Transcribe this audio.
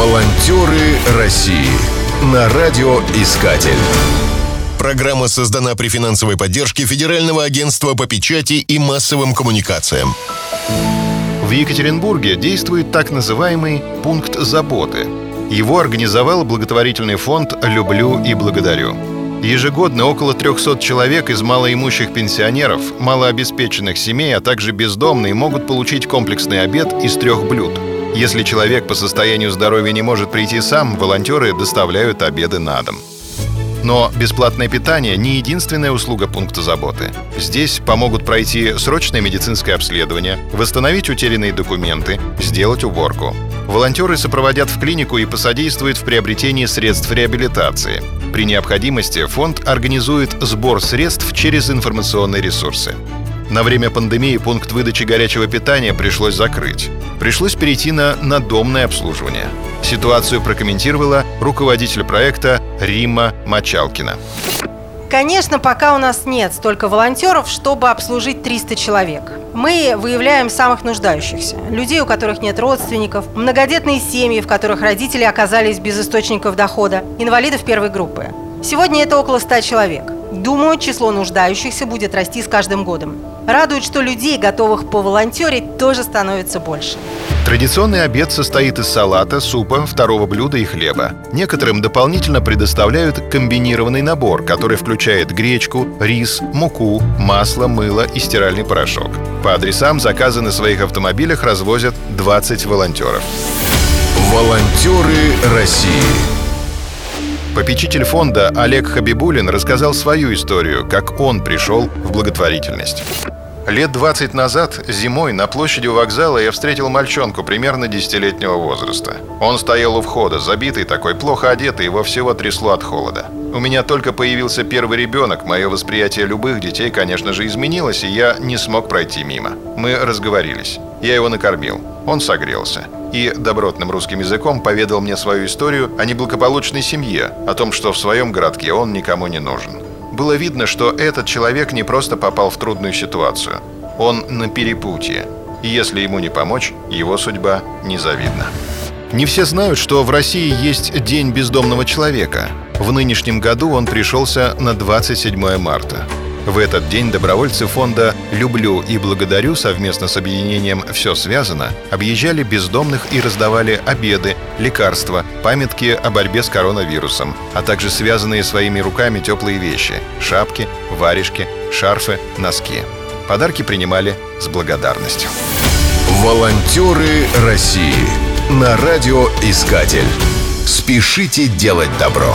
Волонтеры России на радиоискатель. Программа создана при финансовой поддержке Федерального агентства по печати и массовым коммуникациям. В Екатеринбурге действует так называемый пункт заботы. Его организовал благотворительный фонд «Люблю и благодарю». Ежегодно около 300 человек из малоимущих пенсионеров, малообеспеченных семей, а также бездомные могут получить комплексный обед из трех блюд. Если человек по состоянию здоровья не может прийти сам, волонтеры доставляют обеды на дом. Но бесплатное питание не единственная услуга пункта заботы. Здесь помогут пройти срочное медицинское обследование, восстановить утерянные документы, сделать уборку. Волонтеры сопроводят в клинику и посодействуют в приобретении средств реабилитации. При необходимости фонд организует сбор средств через информационные ресурсы. На время пандемии пункт выдачи горячего питания пришлось закрыть. Пришлось перейти на надомное обслуживание. Ситуацию прокомментировала руководитель проекта Рима Мачалкина. Конечно, пока у нас нет столько волонтеров, чтобы обслужить 300 человек. Мы выявляем самых нуждающихся. Людей, у которых нет родственников, многодетные семьи, в которых родители оказались без источников дохода, инвалидов первой группы. Сегодня это около 100 человек. Думаю, число нуждающихся будет расти с каждым годом. Радует, что людей, готовых поволонтерить, тоже становится больше. Традиционный обед состоит из салата, супа, второго блюда и хлеба. Некоторым дополнительно предоставляют комбинированный набор, который включает гречку, рис, муку, масло, мыло и стиральный порошок. По адресам заказы на своих автомобилях развозят 20 волонтеров. Волонтеры России Попечитель фонда Олег Хабибулин рассказал свою историю, как он пришел в благотворительность. Лет 20 назад, зимой, на площади у вокзала я встретил мальчонку примерно десятилетнего возраста. Он стоял у входа, забитый такой, плохо одетый, его всего трясло от холода. У меня только появился первый ребенок, мое восприятие любых детей, конечно же, изменилось, и я не смог пройти мимо. Мы разговорились. Я его накормил. Он согрелся. И добротным русским языком поведал мне свою историю о неблагополучной семье, о том, что в своем городке он никому не нужен. Было видно, что этот человек не просто попал в трудную ситуацию. Он на перепутье. И если ему не помочь, его судьба незавидна. Не все знают, что в России есть День бездомного человека. В нынешнем году он пришелся на 27 марта. В этот день добровольцы фонда «Люблю и благодарю» совместно с объединением «Все связано» объезжали бездомных и раздавали обеды, лекарства, памятки о борьбе с коронавирусом, а также связанные своими руками теплые вещи – шапки, варежки, шарфы, носки. Подарки принимали с благодарностью. Волонтеры России на радиоискатель. Спешите делать добро.